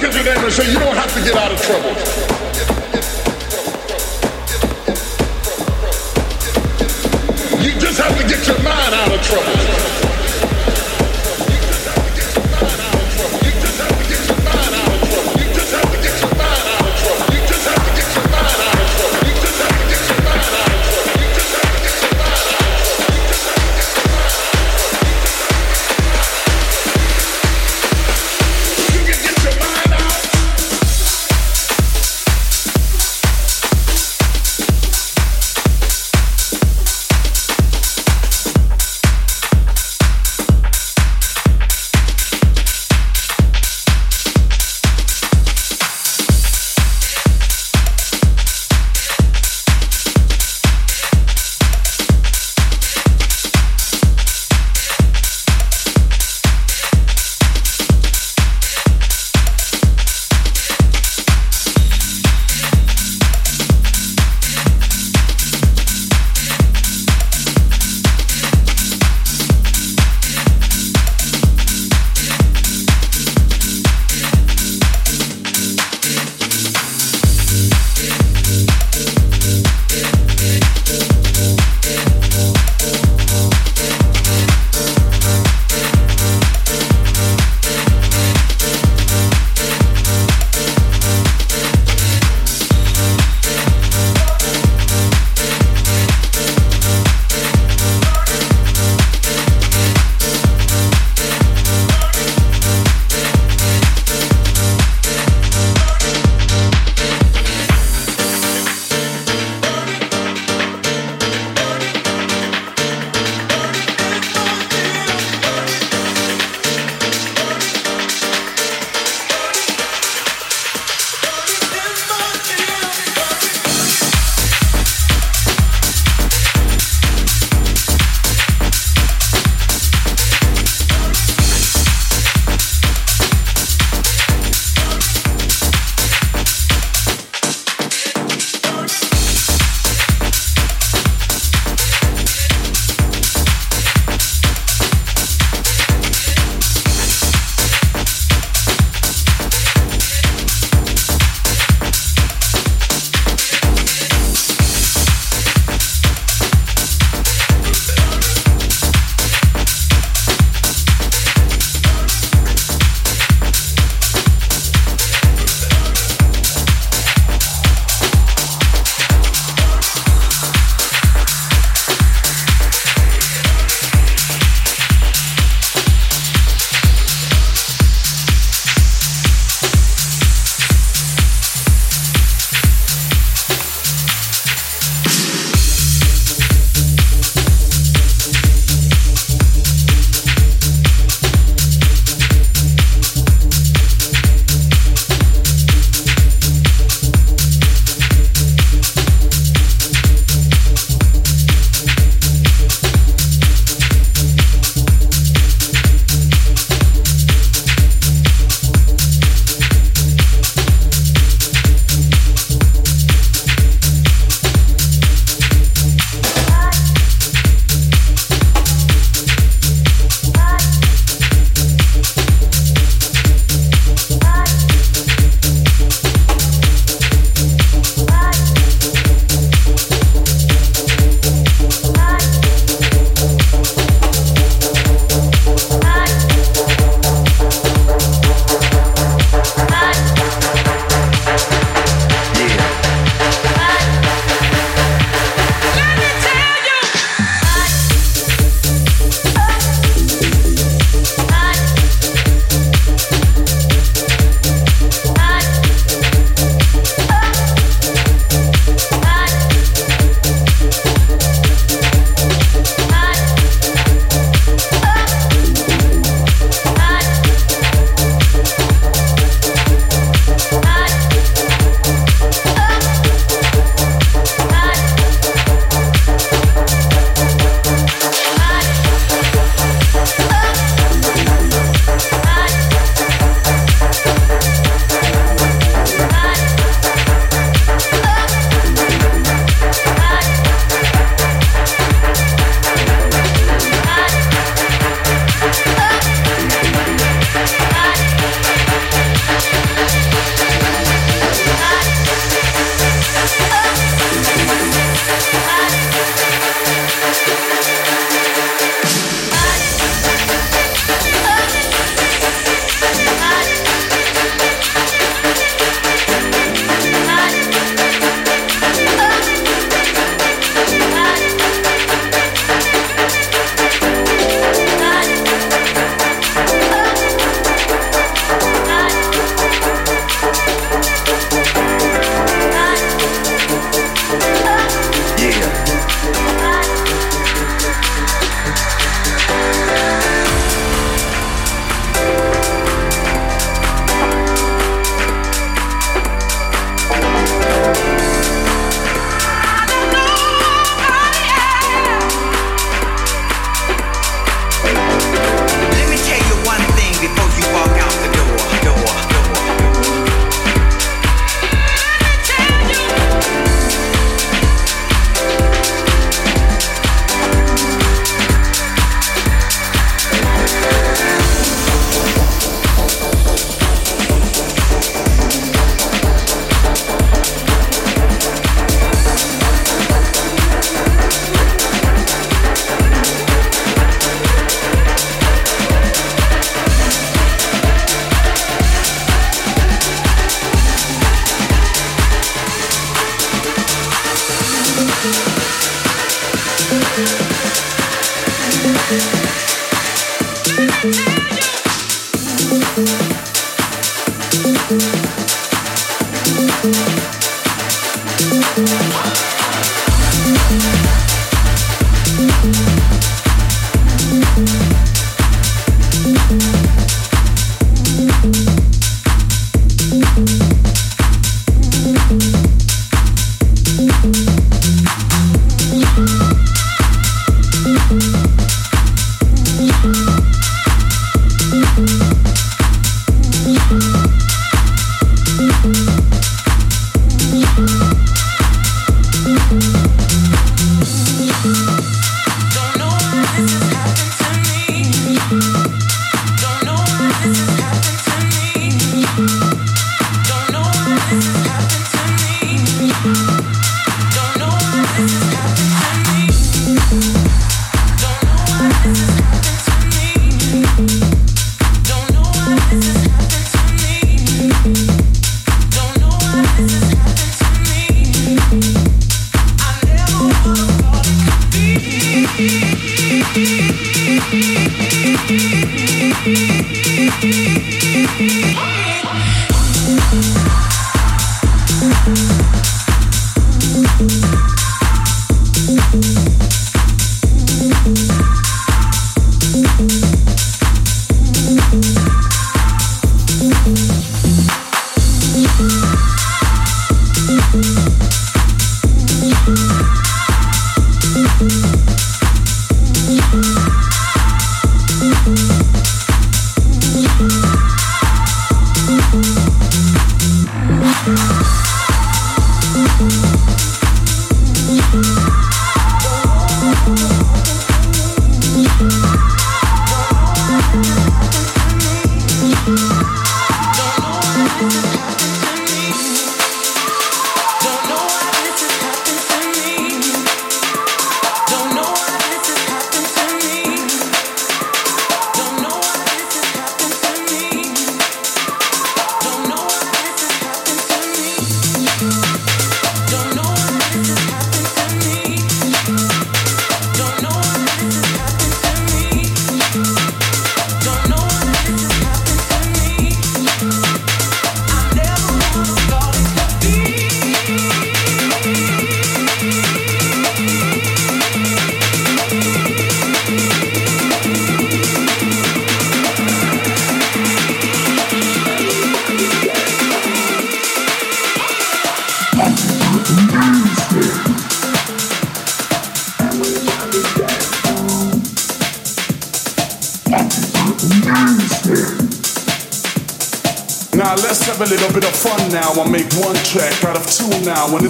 look at your neighbor and say, you don't have to get out of trouble. You just have to get your mind out of trouble.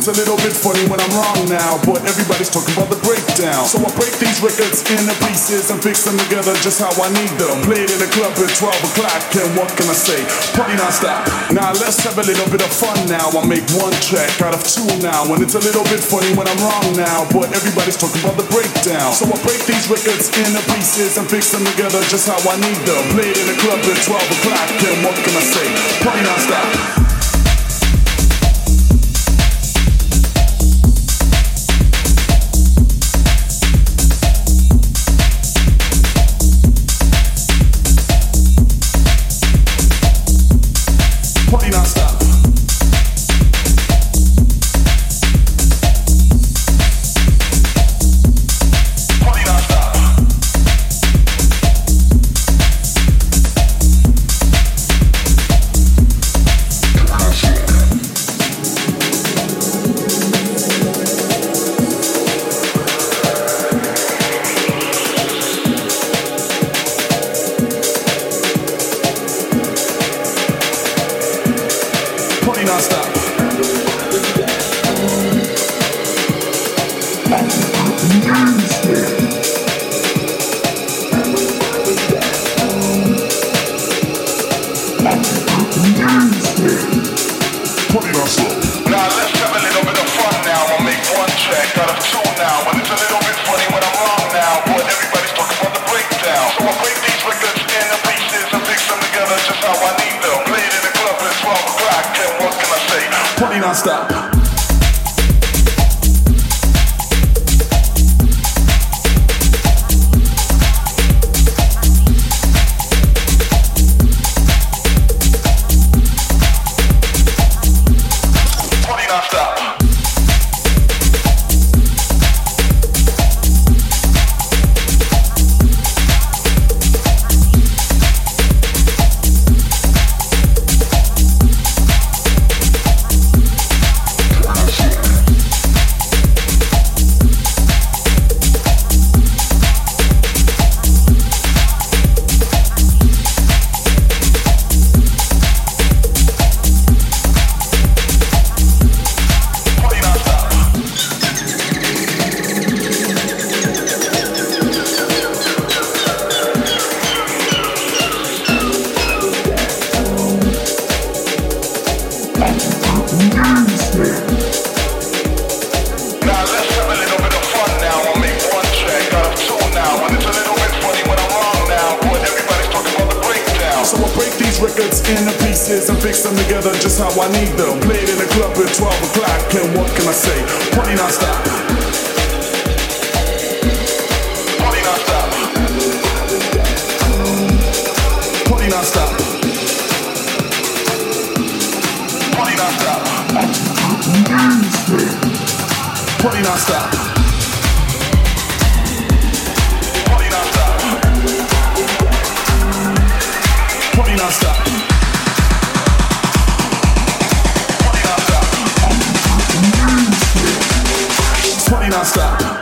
A little bit funny when I'm wrong now. But everybody's talking about the breakdown. So I break these records into pieces and fix them together just how I need them. Played in a club at 12 o'clock. And what can I say? Party non stop. Now let's have a little bit of fun now. I make one track out of two now. And it's a little bit funny when I'm wrong now. But everybody's talking about the breakdown. So I break these records into pieces and fix them together just how I need them. Played in a club at 12 o'clock. And what can I say? Party non stop. I need me a party.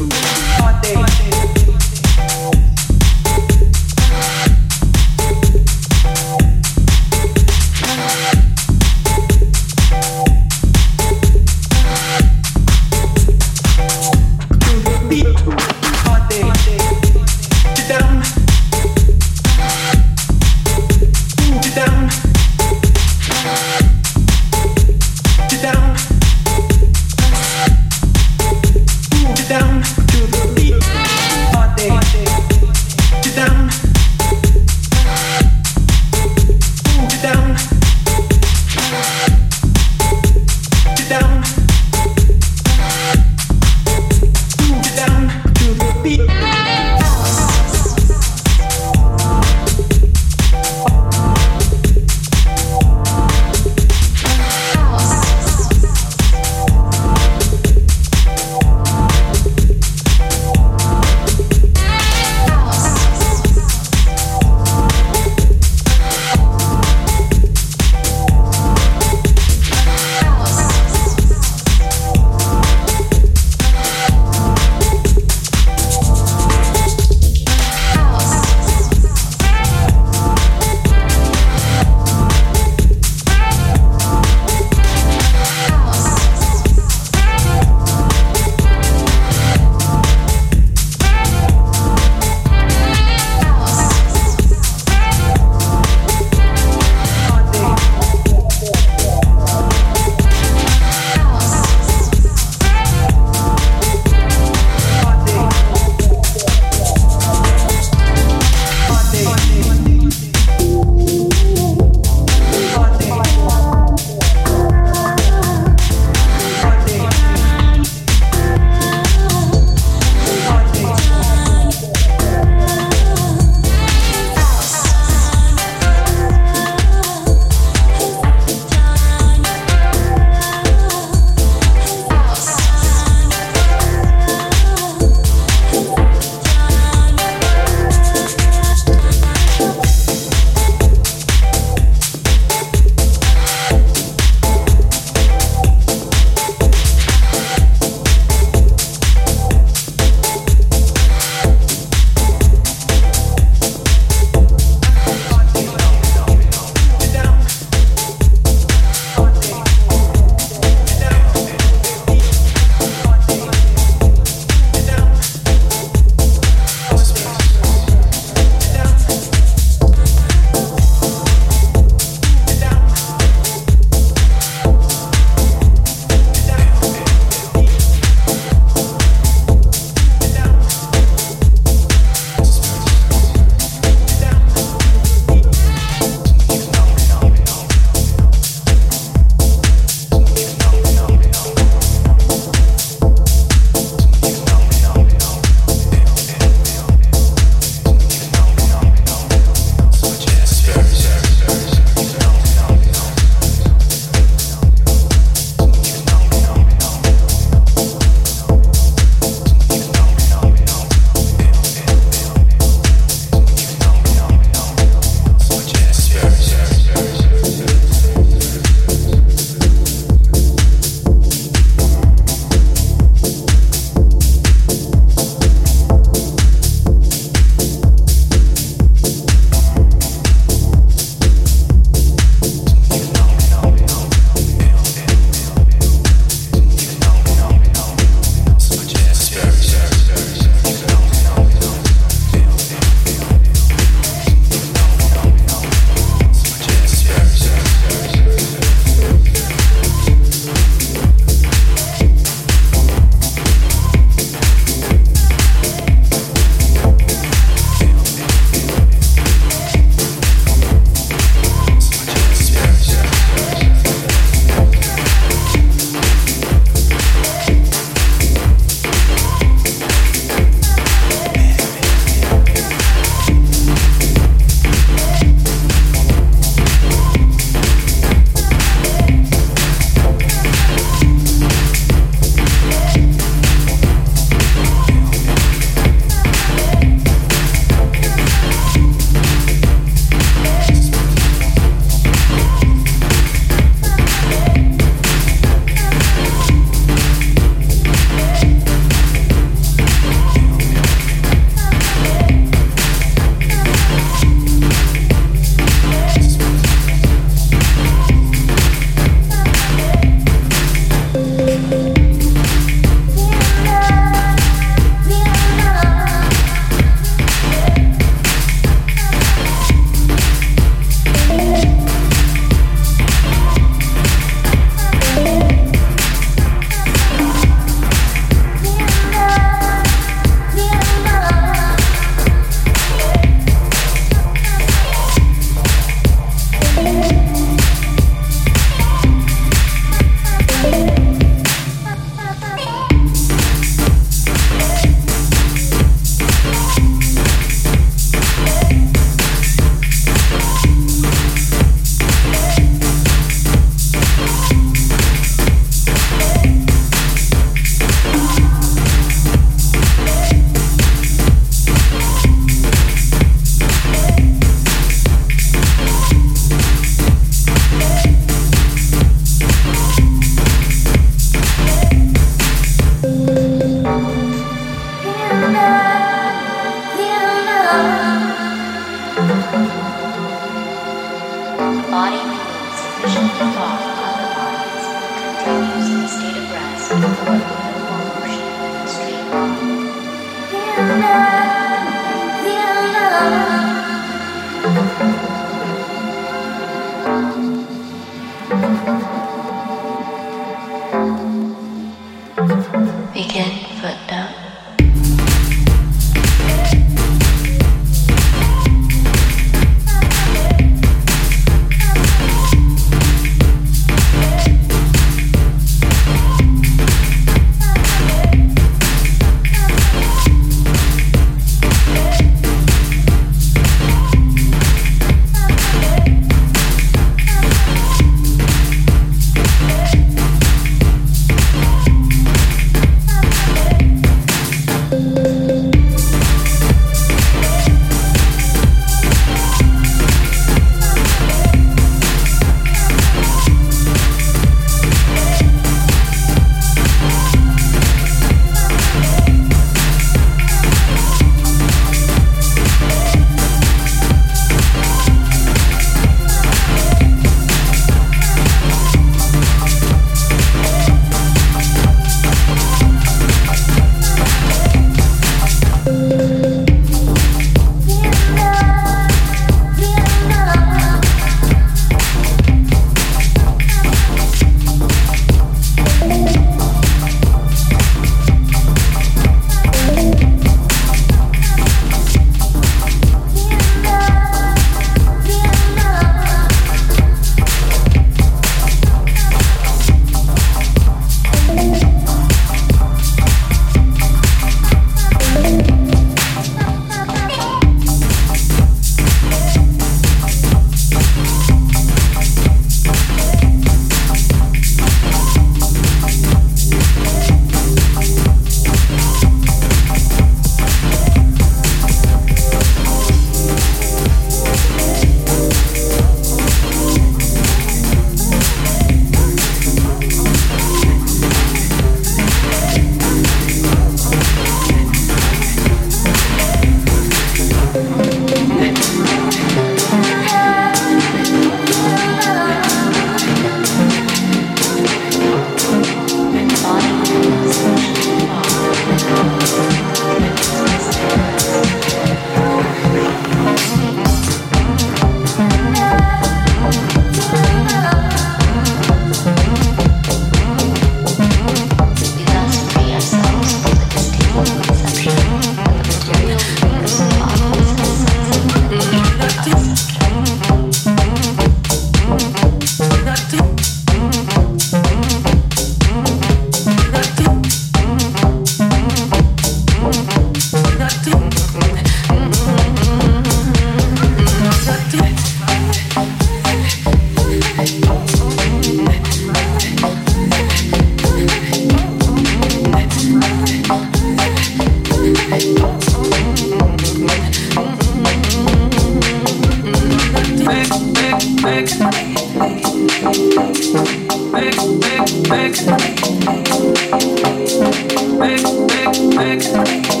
You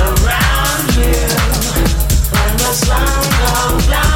around you, when the sun goes down.